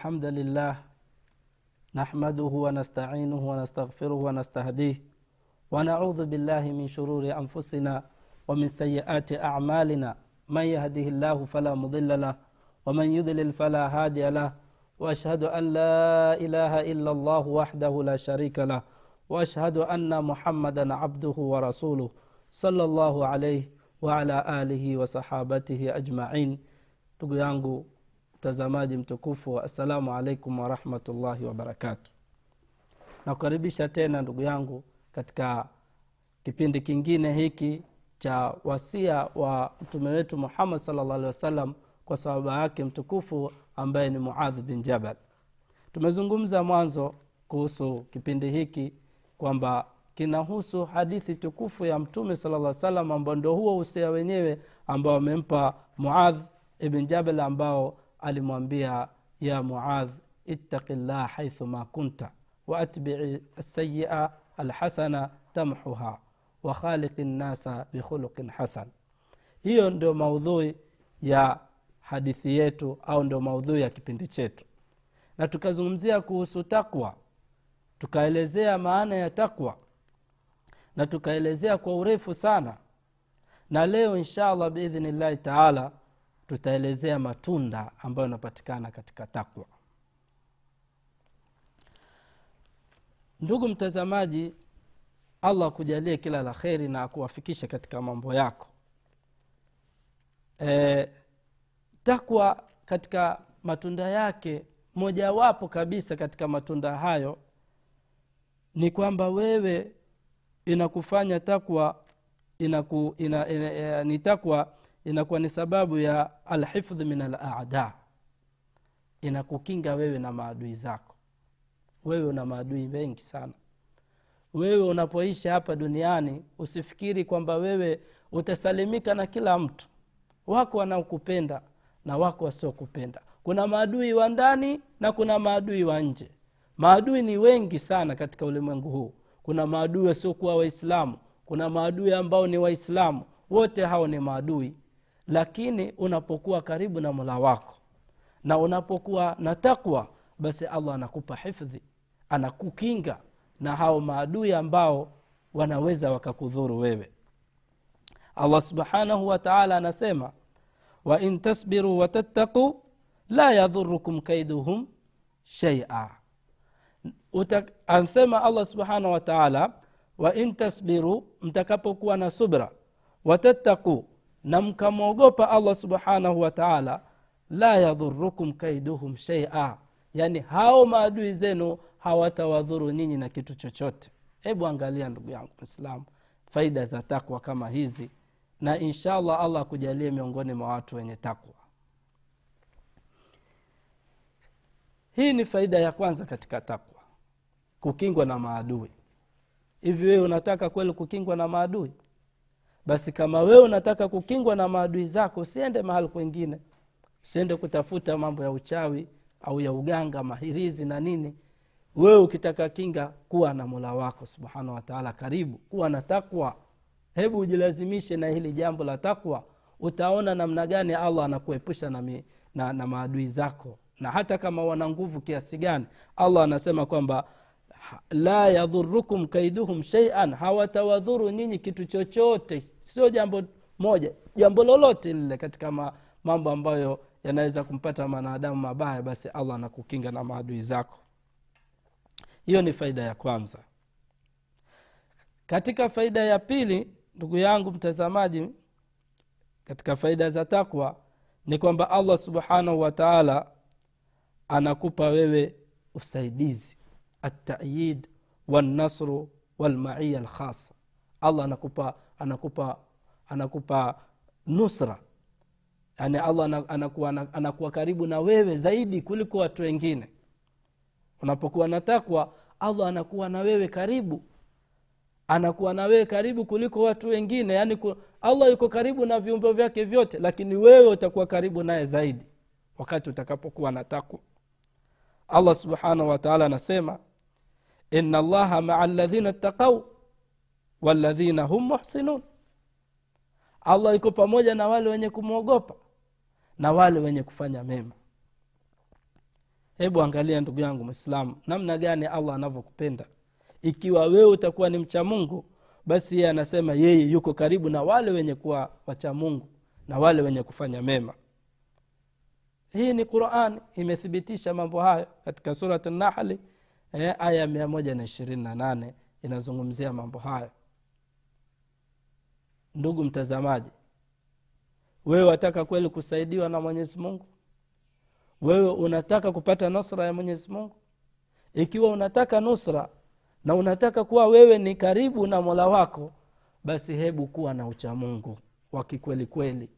الحمد لله نحمده ونستعينه ونستغفره ونستهديه ونعوذ بالله من شرور أنفسنا ومن سيئات أعمالنا. من يهده الله فلا مضل له ومن يضلل فلا هادي له وأشهد أن لا إله إلا الله وحده لا شريك له وأشهد أن محمدا عبده ورسوله صلى الله عليه وعلى wasahabatihi ajmain ndugu yangu mtazamaji mtukufu assalamu alaikum warahmatullahi wabarakatu nakukaribisha tena ndugu yangu katika kipindi kingine hiki cha wasia wa mtume wetu muhammad salllah alehi wasallam kwa sababu yake mtukufu ambaye ni muadhi bin jabal. Tumezungumza mwanzo kuhusu kipindi hiki kwamba kinahusu hadithi tukufu ya mtume sala salam ambao ndo huo usia wenyewe ambao amempa muadh ibn jabal ambao alimwambia ya muadh ittaqi llah haithu ma kunta waatbii asayia alhasana tamhuha wakhaliqi nnasa bikhuluqin hasan. Hiyo ndio maudhui ya hadithi yetu au ndio maudhui ya kipindi chetu. Na tukazungumzia kuhusu takwa tukaelezea maana ya takwa na tukaelezea kwa urefu sana. Na leo insha allah biidhnillahi taala tutaelezea matunda ambayo yanapatikana katika takwa ndugu mtazamaji allah akujalie kila la kheri na akuwafikishe katika mambo yako. E, takwa katika matunda yake mojawapo kabisa katika matunda hayo ni kwamba wewe inakufanya takwa inaku, ina, ina, ina, ni takwa inakuwa ni sababu ya alhifdhi min alada. Inakukinga wewe na maadui zako. Wewe una maadui wengi sana. Wewe unapoishi hapa duniani usifikiri kwamba wewe utasalimika na kila mtu. Wako wanaokupenda na wako wasiokupenda. Kuna maadui wa ndani na kuna maadui wa nje. Maadui ni wengi sana katika ulimwengu huu. Kuna maadui wasiokuwa waislamu. Kuna maadui ambao ni waislamu. Wote hao ni maadui lakini unapokuwa karibu na mola wako na unapokuwa na takwa basi allah anakupa hifdhi anakukinga na hao maadui ambao wanaweza wakakudhuru wewe. Allah subhanahu wataala anasema wain tasbiru watattaquu la yadhurukum kaiduhum shaia ansema allah subhanahu wataala wain tasbiru mtakapokuwa na subra watattaquu na mkamwogopa allah subhanahu wataala la yadhurukum kaiduhum shaia yani hao maadui zenu hawatawadhuru nyinyi na kitu chochote. Hebu angalia ndugu yangu mwislamu faida za takwa kama hizi na inshallah allah akujalie miongoni mwa watu wenye takwa. Hii ni faida ya kwanza katika takwa kukingwa na maadui. Hivi wewe unataka kweli kukingwa na maadui basi kama wewe unataka kukingwa na maadui zako usiende mahali kwengine usiende kutafuta mambo ya uchawi au ya uganga mahirizi na nini. Wewe ukitaka kinga kuwa na mola wako subhanahu wataala karibu kuwa na takwa. Hebu ujilazimishe na hili jambo la takwa. Utaona namna gani allah anakuepusha na, na, na maadui zako. Na hata kama wana nguvu kiasi gani allah anasema kwamba la yadhurukum kaiduhum sheian hawatawadhuru nyinyi kitu chochote. Sio jambo moja jambo lolote lile katika ma, mambo ambayo yanaweza kumpata mwanadamu mabaya basi allah anakukinga na maadui zako. Hiyo ni faida ya kwanza. Katika faida ya pili ndugu yangu mtazamaji katika faida za takwa ni kwamba allah subhanahu wataala anakupa wewe usaidizi atayid walnasru walmaiya lkhasa allah anakupa anakupa anakupa nusra. Yani allah anakuwa, anakuwa karibu na wewe zaidi kuliko watu wengine. Unapokuwa na takwa allah anakuwa na wewe karibu. Anakuwa na wewe karibu kuliko watu wengine. Yani ku, allah yuko karibu na viumbe vyake vyote lakini wewe utakuwa karibu naye zaidi wakati utakapokuwa na takwa allah subhanahu wataala anasema ina allaha maa ladhina taqau waladhina hum muhsinun allah iko pamoja na wale wenye kumwogopa na wale wenye kufanya mema. Hebu angalia ndugu yangu mwislamu namna gani allah anavyokupenda. Ikiwa wewe utakuwa ni mcha mungu basi yeye anasema yeye yuko karibu na wale wenye kuwa wacha mungu na wale wenye kufanya mema. Hii ni quran imethibitisha mambo hayo katika surat nahli eh, aya mia moja na ishirini na nane inazungumzia mambo hayo. Ndugu mtazamaji wewe wataka kweli kusaidiwa na mwenyezi mungu? Wewe unataka kupata nusra ya mwenyezi mungu? Ikiwa unataka nusra na unataka kuwa wewe ni karibu na mola wako basi hebu kuwa na uchamungu wa kikweli kweli.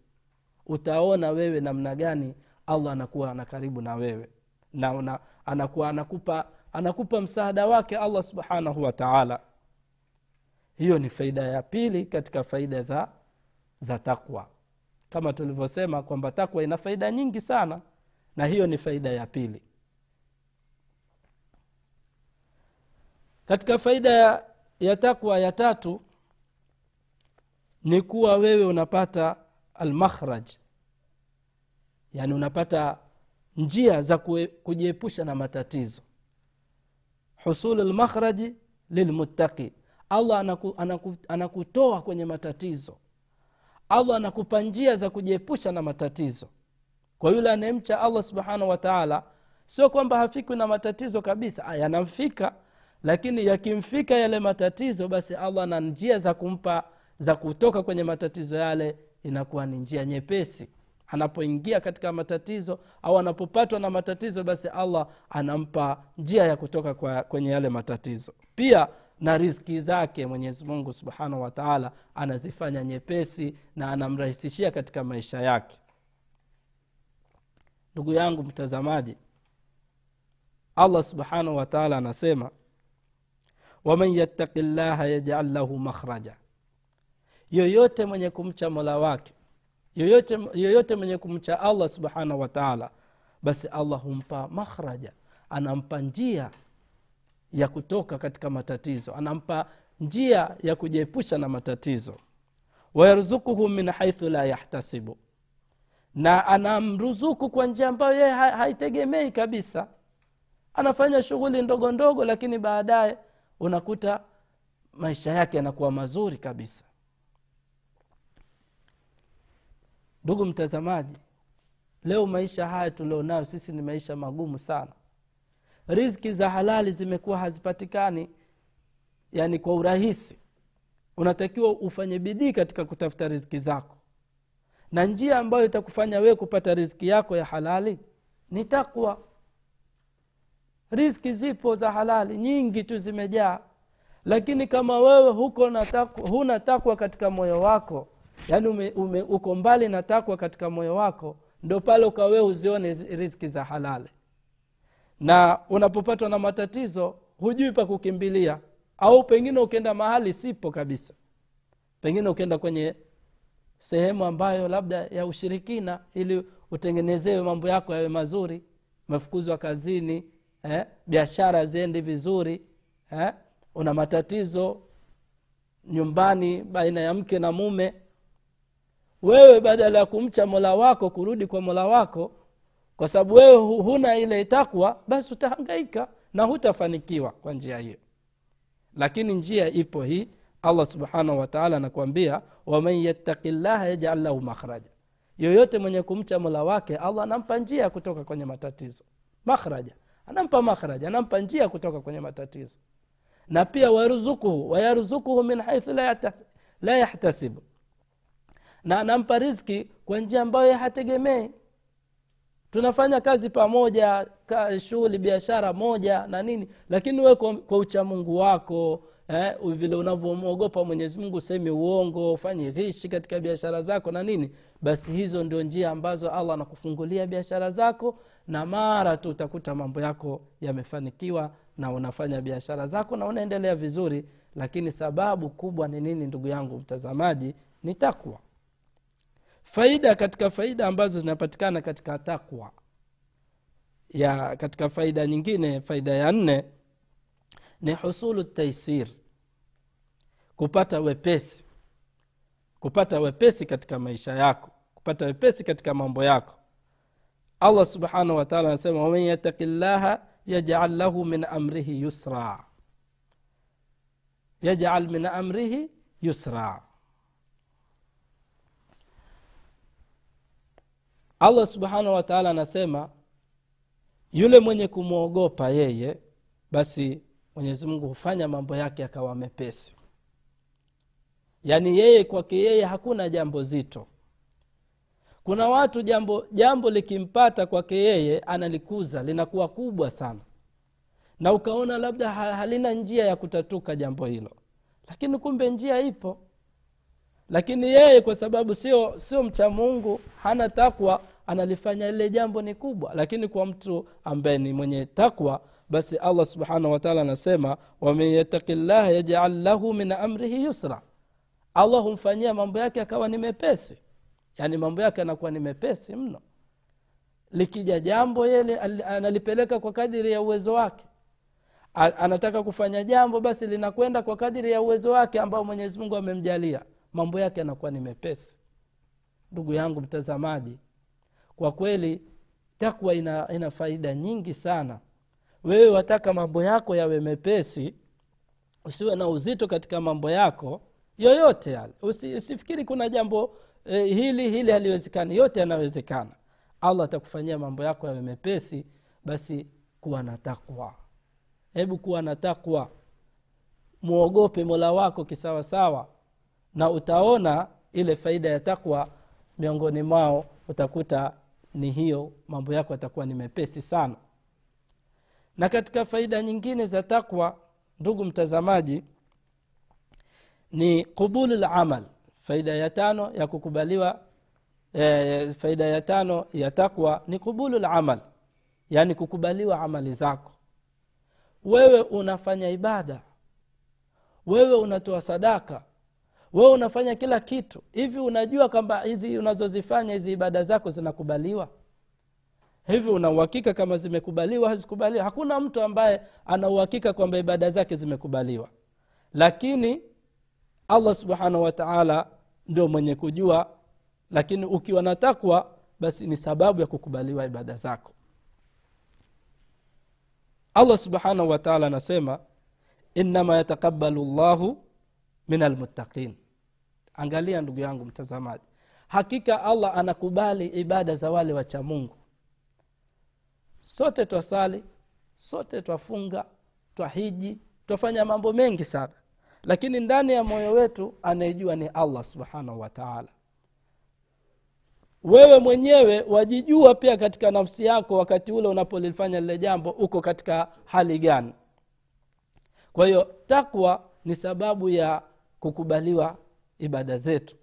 Utaona wewe namna gani allah anakuwa ana karibu na wewe na una, anakuwa anakupa anakupa msaada wake allah subhanahu wa taala. Hiyo ni faida ya pili katika faida za za takwa kama tulivyosema kwamba takwa ina faida nyingi sana na hiyo ni faida ya pili. Katika faida ya, ya takwa ya tatu ni kuwa wewe unapata almakhraj. Yaani unapata njia za kujiepusha na matatizo husulu lmakhraji lilmuttaqi. Allah anaku, anaku, anakutoa kwenye matatizo. Allah anakupa njia za kujiepusha na matatizo. Kwa yule anayemcha allah subhanahu wataala sio kwamba hafikwi na matatizo kabisa yanamfika lakini yakimfika yale matatizo basi allah ana njia za kumpa za kutoka kwenye matatizo yale inakuwa ni njia nyepesi anapoingia katika matatizo au anapopatwa na matatizo basi allah anampa njia ya kutoka kwa, kwenye yale matatizo. Pia na riski zake mwenyezi mungu subhanahu wataala anazifanya nyepesi na anamrahisishia katika maisha yake. Ndugu yangu mtazamaji allah subhanahu wataala anasema waman yattaki llaha yajal lahu makhraja. Yoyote mwenye kumcha mola wake yoyote, yoyote mwenye kumcha allah subhanahu wataala basi allah humpa makhraja. Anampa njia ya kutoka katika matatizo. Anampa njia ya kujiepusha na matatizo. Wayarzukuhu min haithu la yahtasibu. Na anamruzuku kwa njia ambayo yeye haitegemei kabisa. Anafanya shughuli ndogo ndogo lakini baadaye unakuta maisha yake yanakuwa mazuri kabisa ndugu mtazamaji leo maisha haya tulionayo sisi ni maisha magumu sana. Riski za halali zimekuwa hazipatikani yani kwa urahisi. Unatakiwa ufanye bidii katika kutafuta riziki zako. Na njia ambayo itakufanya wewe kupata riziki yako ya halali ni takwa. Riziki zipo za halali nyingi tu zimejaa. Lakini kama wewe huko na huna takwa katika moyo wako yaani ume, ume, uko mbali na takwa katika moyo wako ndo pale ukawe uzione riziki za halali. Na unapopatwa na matatizo hujui pa kukimbilia. Au pengine ukienda mahali sipo kabisa. Pengine ukienda kwenye sehemu ambayo labda ya ushirikina ili utengenezewe mambo yako yawe mazuri. Umefukuzwa kazini eh, biashara ziendi vizuri eh, una matatizo nyumbani baina ya mke na mume wewe badala ya kumcha mola wako kurudi kwa mola wako kwa sababu wewe huna ile takwa basi utahangaika na hutafanikiwa kwa njia hiyo. Lakini njia ipo hii allah subhanahu wataala anakuambia waman yattaki llaha yajal lahu makhraja. Yoyote mwenye kumcha mola wake allah anampa njia kutoka kwenye matatizo. Makhraja. Anampa makhraja anampa njia kutoka kwenye matatizo. Na pia waruzukuhu wayaruzukuhu min haithu la yahtasibu na anampa rizki kwa njia ambayo hategemei. Tunafanya kazi pamoja ka, shughuli biashara moja na nini lakini we kwa, kwa uchamungu wako eh, vile unavyomwogopa mwenyezi usemi uongo ufanye ghishi katika biashara zako na nini basi hizo ndio njia ambazo allah anakufungulia biashara zako na mara tu utakuta mambo yako yamefanikiwa na unafanya biashara zako na unaendelea vizuri lakini sababu kubwa ni nini ndugu yangu mtazamaji ni takwa faida katika faida ambazo zinapatikana katika takwa. Ya katika faida nyingine faida ya nne ni husulu taisir. Kupata wepesi. Kupata wepesi katika maisha yako. Kupata wepesi katika mambo yako. Allah subhanahu wataala anasema waman yataki llaha yajal lahu min amrihi yusra. Yajal min amrihi yusra allah subhanahu wataala anasema yule mwenye kumwogopa yeye basi mwenyezi mungu hufanya mambo yake akawa mepesi. Yaani yeye kwake yeye hakuna jambo zito. Kuna watu jambo jambo likimpata kwake yeye analikuza linakuwa kubwa sana. Na ukaona labda halina njia ya kutatuka jambo hilo. Lakini kumbe njia ipo. Lakini yeye kwa sababu sio sio mcha mungu hana takwa analifanya lile jambo ni kubwa. Lakini kwa mtu ambaye ni mwenye takwa basi allah subhanahu wataala anasema waman yataki llaha yajal lahu min amrihi yusra. Allah humfanyia mambo yake akawa ni mepesi. Yaani mambo yake anakuwa ni mepesi mno. Likija jambo yele analipeleka kwa kadiri ya uwezo wake. Anataka kufanya jambo basi linakwenda kwa kadiri ya uwezo wake ambao mwenyezi mungu amemjalia. Mambo yake anakuwa ni mepesi. Ndugu yangu mtazamaji kwa kweli takwa ina, ina faida nyingi sana. Wewe wataka mambo yako yawe mepesi usiwe na uzito katika mambo yako yoyote yale. Usi, usifikiri kuna jambo eh, hili hili haliwezekani yote yanawezekana. Allah atakufanyia mambo yako yawe mepesi basi kuwa na takwa. Hebu kuwa na takwa. Mwogope mola wako kisawasawa na utaona ile faida ya takwa miongoni mwao utakuta ni hiyo mambo yako yatakuwa ni mepesi sana. Na katika faida nyingine za takwa ndugu mtazamaji ni qubulu lamal faida ya tano ya kukubaliwa e, faida ya tano ya takwa ni qubulu lamal yaani kukubaliwa amali zako. Wewe unafanya ibada wewe unatoa sadaka wewe unafanya kila kitu. Hivi unajua kwamba hizi unazozifanya hizi ibada zako zinakubaliwa? Hivi una uhakika kama zimekubaliwa hazikubaliwa hakuna mtu ambaye ana uhakika kwamba ibada zake zimekubaliwa. Lakini allah subhanahu wataala ndio mwenye kujua. Lakini ukiwa na takwa basi ni sababu ya kukubaliwa ibada zako. Allah subhanahu wataala anasema inama yatakabalu llahu min almuttaqin angalia ndugu yangu mtazamaji. Hakika allah anakubali ibada za wale wacha mungu. Sote twasali sote twafunga twahiji twafanya mambo mengi sana. Lakini ndani ya moyo wetu anayejua ni allah subhanahu wataala wewe mwenyewe wajijua pia katika nafsi yako wakati ule unapolifanya lile jambo uko katika hali gani. Kwa hiyo takwa ni sababu ya kukubaliwa ibada zetu.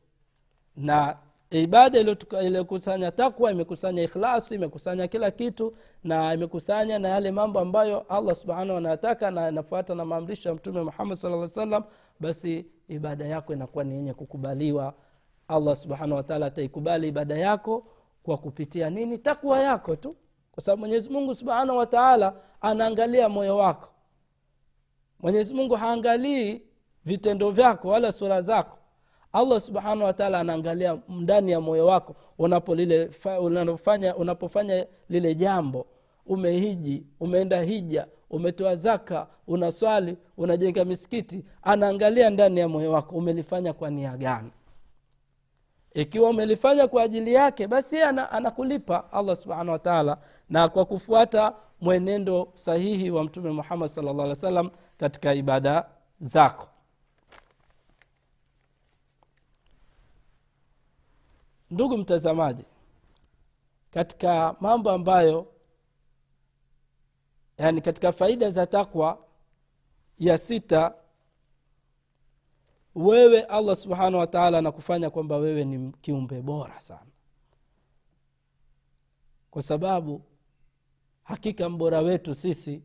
Na ibada iliyokusanya takwa imekusanya ikhlasi imekusanya kila kitu na imekusanya na yale mambo ambayo allah subhanahu anayataka na inafuata na maamrisho ya mtume muhammad saa salam basi ibada yako inakuwa ni yenye kukubaliwa. Allah subhanahu wataala ataikubali ibada yako kwa kupitia nini? Takwa yako tu. Kwa sababu mwenyezi mungu subhanahu wataala anaangalia moyo wako. Mwenyezi mungu haangalii vitendo vyako wala sura zako allah subhanahu wataala anaangalia ndani ya moyo wako unapofanya, unapofanya lile jambo. Umehiji umeenda hija umetoa zaka unaswali unajenga misikiti anaangalia ndani ya moyo wako umelifanya kwa nia gani. Ikiwa umelifanya kwa ajili yake basi ana, anakulipa allah subhanahu wataala na kwa kufuata mwenendo sahihi wa mtume muhammad salllah sallam katika ibada zako ndugu mtazamaji katika mambo ambayo yani katika faida za takwa ya sita wewe allah subhanahu wataala anakufanya kwamba wewe ni kiumbe bora sana. Kwa sababu hakika mbora wetu sisi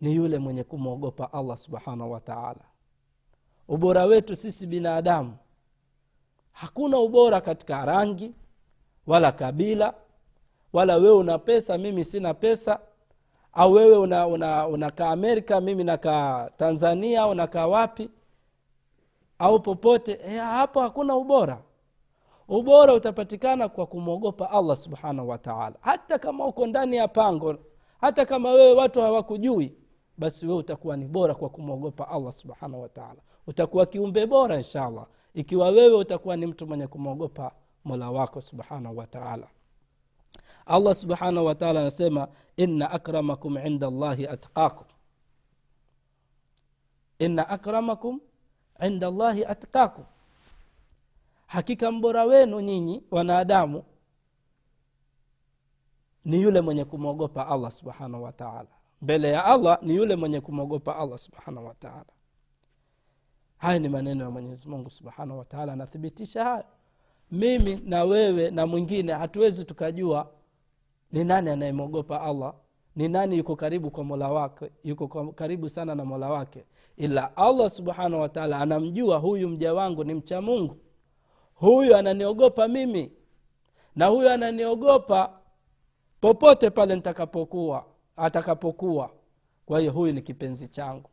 ni yule mwenye kumwogopa allah subhanahu wataala ubora wetu sisi binadamu hakuna ubora katika rangi wala kabila wala wewe una pesa mimi sina pesa au wewe unakaa una, una amerika mimi nakaa tanzania unakaa wapi au popote e, hapo hakuna ubora. Ubora utapatikana kwa kumwogopa allah subhanahu wataala hata kama uko ndani ya pango hata kama wewe watu hawakujui basi wewe utakuwa ni bora kwa kumwogopa allah subhanahu wataala utakuwa kiumbe bora inshallah. Ikiwa wewe utakuwa ni mtu mwenye kumwogopa mola wako subhanahu wataala allah subhanahu wataala anasema inna akramakum inda llahi atqakum. Inna akramakum inda llahi atqakum. Hakika mbora wenu nyinyi wanadamu ni yule mwenye kumwogopa allah subhanahu wataala mbele ya allah ni yule mwenye kumwogopa allah subhanahu wataala haya ni maneno ya mwenyezi mungu subhanahu wataala anathibitisha hayo. Mimi na wewe na mwingine hatuwezi tukajua ni nani anayemwogopa allah ni nani yuko karibu kwa mola wake yuko karibu sana na mola wake ila allah subhanahu wataala anamjua huyu mja wangu ni mcha mungu. Huyu ananiogopa mimi na huyu ananiogopa popote pale nitakapokuwa atakapokuwa. Kwa hiyo huyu ni kipenzi changu.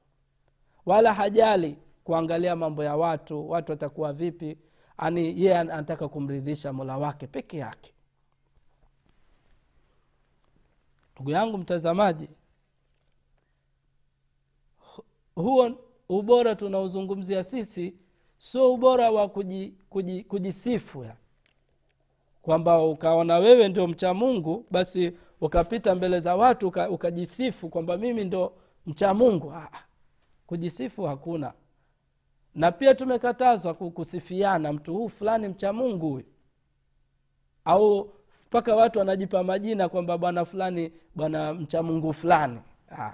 Wala hajali kuangalia mambo ya watu watu watakuwa vipi ani yeye anataka kumridhisha mola wake peke yake. Ndugu yangu mtazamaji huo ubora tunaozungumzia sisi sio ubora wa kuji, kuji, kwamba ukaona wewe ndio mcha mungu basi ukapita mbele za watu uka- ukajisifu kwamba mimi ndo mcha mungu. Ah, kujisifu hakuna. Na pia tumekatazwa kusifiana mtu huu fulani mcha mungu huyu. Au mpaka watu wanajipa majina kwamba bwana fulani bwana mcha mungu fulani. Ah.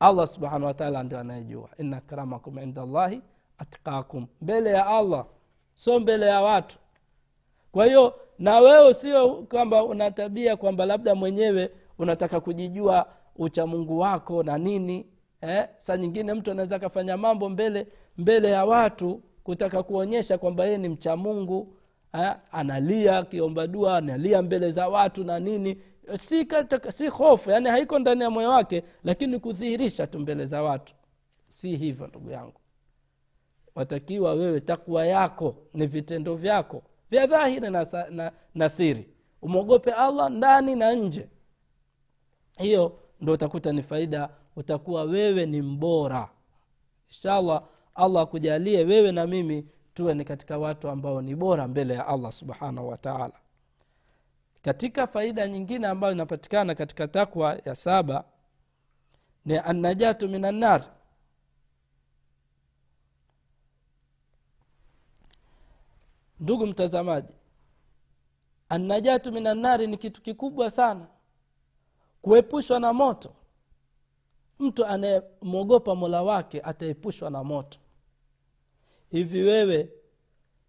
allah subhanahu wataala ndio anayejua. Inna karamakum inda llahi atkakum mbele ya allah so mbele ya watu kwa hiyo na wewe sio kwamba una tabia kwamba labda mwenyewe unataka kujijua uchamungu wako na nini eh? saa nyingine mtu anaweza akafanya mambo mbele mbele ya watu kutaka kuonyesha kwamba yeye ni mchamungu eh? analia akiomba dua analia mbele za watu na nini si, kataka, si hofu yani haiko ndani ya moyo wake lakini kudhihirisha tu mbele za watu si hivyo ndugu yangu watakiwa wewe takwa yako ni vitendo vyako vya dhahiri na, na, na siri. Umwogope allah ndani na nje. Hiyo ndo utakuta ni faida utakuwa wewe ni mbora. Inshallah allah akujalie wewe na mimi tuwe ni katika watu ambao ni bora mbele ya allah subhanahu wataala katika faida nyingine ambayo inapatikana katika takwa ya saba ni annajatu min ndugu mtazamaji annajatu minanari ni kitu kikubwa sana. Kuepushwa na moto. Mtu anayemwogopa mola wake ataepushwa na moto. Hivi wewe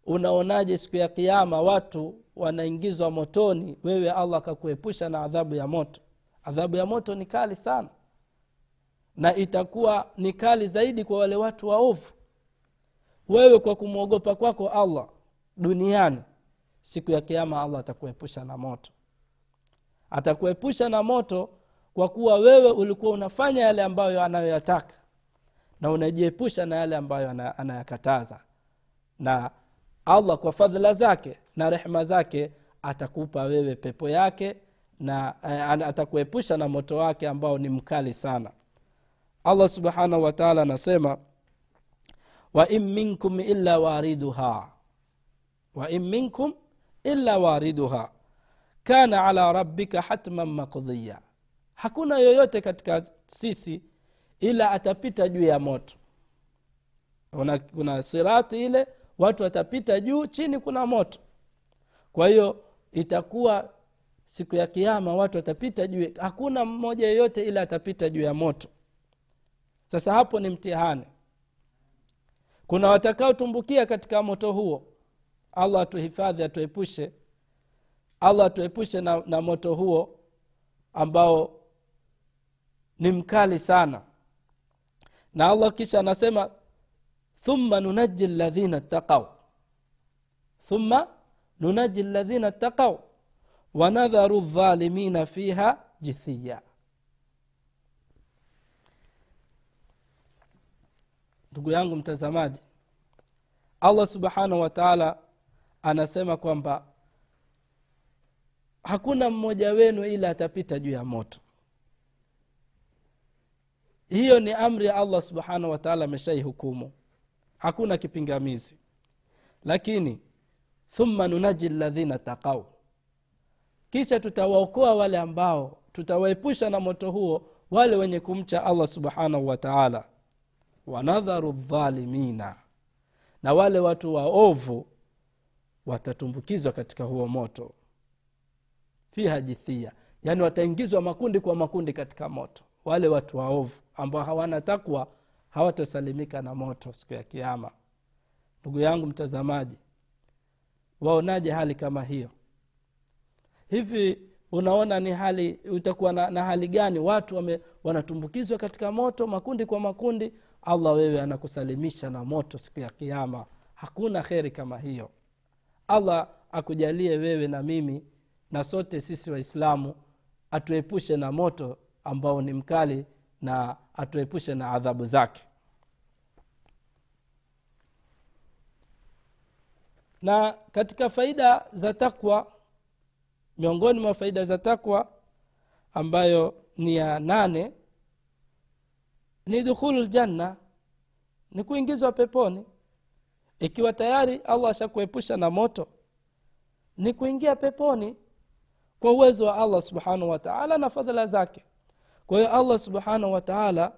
unaonaje siku ya kiama watu wanaingizwa motoni wewe allah akakuepusha na adhabu ya moto? Adhabu ya moto ni kali sana. Na itakuwa ni kali zaidi kwa wale watu waovu. Wewe kwa kumwogopa kwako allah duniani siku ya kiama allah atakuepusha na moto. Atakuepusha na moto kwa kuwa wewe ulikuwa unafanya yale ambayo anayoyataka na unajiepusha na yale ambayo anayakataza. Na allah kwa fadhila zake na rehma zake atakupa wewe pepo yake na eh, atakuepusha na moto wake ambao ni mkali sana. Allah subhanahu wataala anasema wa in minkum illa wariduha wa in minkum illa wariduha kana ala rabbika hatman makdhiya hakuna yoyote katika sisi ila atapita juu ya moto. Kuna, kuna sirati ile watu watapita juu chini kuna moto. Kwa hiyo itakuwa siku ya kiama watu watapita juu hakuna mmoja yeyote ila atapita juu ya moto. Sasa hapo ni mtihani. Kuna watakaotumbukia katika moto huo allah atuhifadhi atuepushe. Allah atuepushe na, na moto huo ambao ni mkali sana. Na allah kisha anasema thumma nunaji ladhina taqau thumma nunaji ladhina taqau wanadharu dhalimina fiha jithiya. Ndugu yangu mtazamaji allah subhanahu wa taala anasema kwamba hakuna mmoja wenu ila atapita juu ya moto. Hiyo ni amri ya allah subhanahu wataala ameshaihukumu. Hakuna kipingamizi. Lakini thumma nunaji ladhina takau kisha tutawaokoa wale ambao tutawaepusha na moto huo wale wenye kumcha allah subhanahu wataala wanadharu dhalimina na wale watu waovu watatumbukizwa katika huo moto. Fi hajithia yaani wataingizwa makundi kwa makundi katika moto. Wale watu waovu ambao hawana takwa hawatasalimika na moto siku ya kiama ndugu yangu mtazamaji waonaje hali kama hiyo? Hivi unaona ni hali utakuwa na, na hali gani? Watu wame, wanatumbukizwa katika moto makundi kwa makundi allah wewe anakusalimisha na moto siku ya kiama hakuna kheri kama hiyo allah akujalie wewe na mimi na sote sisi waislamu atuepushe na moto ambao ni mkali na atuepushe na adhabu zake. Na katika faida za takwa miongoni mwa faida za takwa ambayo ni ya nane ni dukhulu ljanna ni kuingizwa peponi ikiwa tayari allah ashakuepusha na moto ni kuingia peponi kwa uwezo wa allah subhanahu wataala na fadhila zake. Kwa hiyo allah subhanahu wataala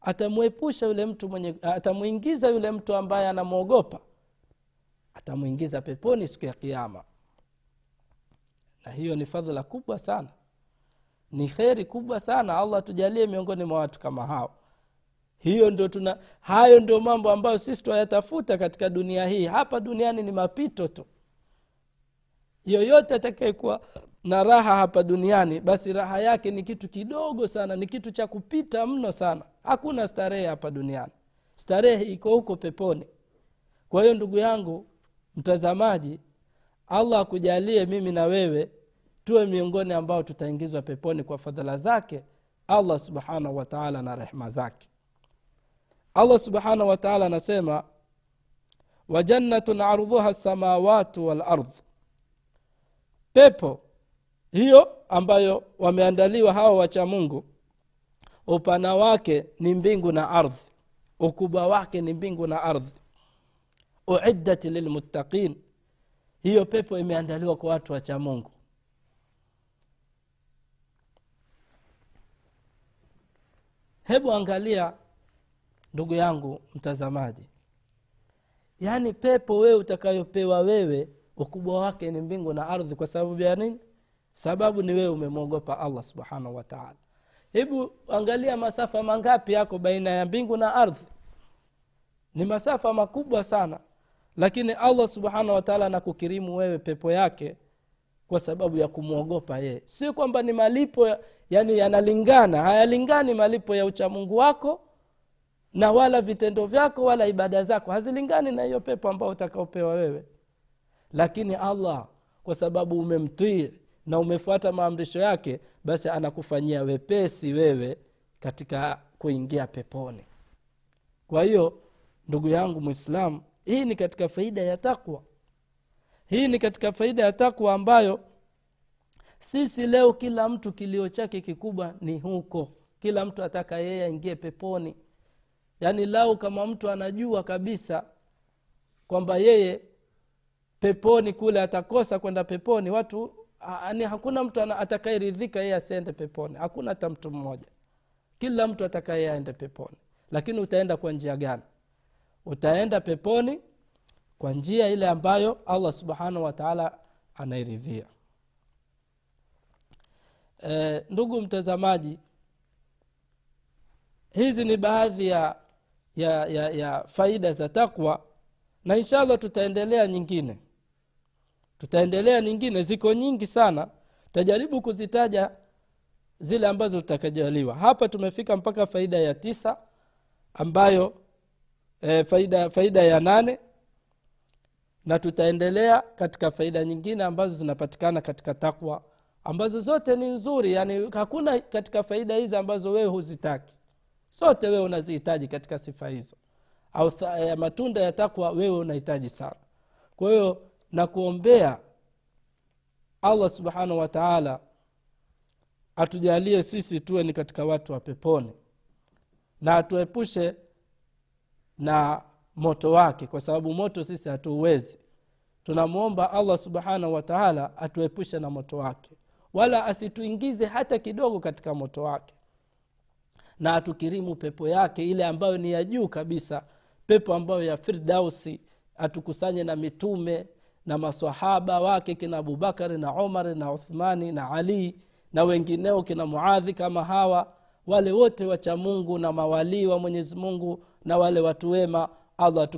atamwepusha yule mtu mwenye atamwingiza yule mtu ambaye anamwogopa. Atamwingiza peponi siku ya kiama na hiyo ni fadhila kubwa sana. Ni kheri kubwa sana allah tujalie miongoni mwa watu kama hao hiyo ndo tuna hayo ndio mambo ambayo sisi twayatafuta katika dunia hii. Hapa duniani ni mapito tu. Yoyote atakayekuwa na raha hapa duniani basi raha yake ni kitu kidogo sana ni kitu cha kupita mno sana. Hakuna starehe hapa duniani. Starehe iko huko peponi. Kwa hiyo ndugu yangu mtazamaji allah akujalie mimi na wewe tuwe miongoni ambao tutaingizwa peponi kwa fadhala zake allah subhanahu wataala na rehma zake allah subhanahu wataala anasema wajannatun ardhuha samawatu walard pepo hiyo ambayo wameandaliwa hawa wacha mungu upana wake ni mbingu na ardhi ukubwa wake ni mbingu na ardhi. Uiddat lilmuttaqin hiyo pepo imeandaliwa kwa watu wacha mungu. Hebu angalia ndugu yangu mtazamaji yaani pepo wewe utakayopewa wewe ukubwa wake ni mbingu na ardhi. Kwa sababu ya nini? Sababu ni wewe umemwogopa allah subhanahu wataala hebu angalia masafa mangapi yako baina ya mbingu na ardhi. Ni masafa makubwa sana lakini allah subhanahu wataala anakukirimu wewe pepo yake kwa sababu ya kumwogopa yeye. Sio kwamba ni malipo yani yanalingana hayalingani malipo ya uchamungu wako na wala vitendo vyako wala ibada zako hazilingani na hiyo pepo ambao utakaopewa wewe. Lakini allah kwa sababu umemtii na umefuata maamrisho yake basi anakufanyia wepesi wewe katika kuingia peponi. Kwa hiyo ndugu yangu mwislamu hii ni katika faida ya takwa hii ni katika faida ya takwa ambayo sisi leo kila mtu kilio chake kikubwa ni huko. Kila mtu ataka yeye aingie peponi yaani lau kama mtu anajua kabisa kwamba yeye peponi kule atakosa kwenda peponi watu ani hakuna mtu atakayeridhika yeye asiende peponi. Hakuna hata mtu mmoja. Kila mtu atakaye aende peponi. Lakini utaenda kwa njia gani? Utaenda peponi kwa njia ile ambayo allah subhanahu wataala anairidhia e, ndugu mtazamaji hizi ni baadhi ya, ya, ya, ya faida za takwa na inshallah tutaendelea nyingine. Tutaendelea nyingine ziko nyingi sana. Tajaribu kuzitaja zile ambazo tutakajaliwa. Hapa tumefika mpaka faida ya tisa ambayo e, faida, faida ya nane na tutaendelea katika faida nyingine ambazo zinapatikana katika takwa ambazo zote ni nzuri. Yani hakuna katika faida hizi ambazo wewe huzitaki sote wewe unazihitaji katika sifa hizo. Au matunda ya takwa wewe unahitaji sana. Kwa hiyo nakuombea allah subhanahu wataala atujalie sisi tuwe ni katika watu wa peponi. Na atuepushe na moto wake kwa sababu moto sisi hatuuwezi. Tunamwomba allah subhanahu wataala atuepushe na moto wake. Wala asituingize hata kidogo katika moto wake na atukirimu pepo yake ile ambayo ni ya juu kabisa pepo ambayo ya firdausi atukusanye na mitume na masahaba wake kina abubakari na omari na uthmani na ali na wengineo kina muadhi kama hawa wale wote wacha mungu na mawalii wa mwenyezi mungu na wale watu wema allah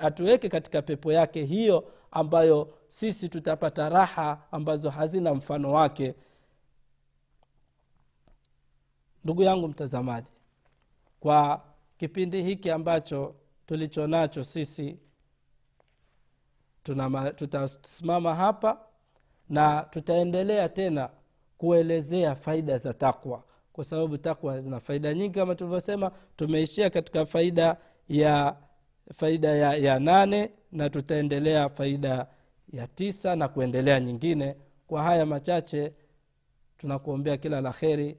atuweke katika pepo yake hiyo ambayo sisi tutapata raha ambazo hazina mfano wake ndugu yangu mtazamaji kwa kipindi hiki ambacho tulicho nacho sisi tutasimama hapa na tutaendelea tena kuelezea faida za takwa. Kwa sababu takwa zina faida nyingi kama tulivyosema tumeishia katika faida ya faida ya, ya nane na tutaendelea faida ya tisa na kuendelea nyingine. Kwa haya machache tunakuombea kila la kheri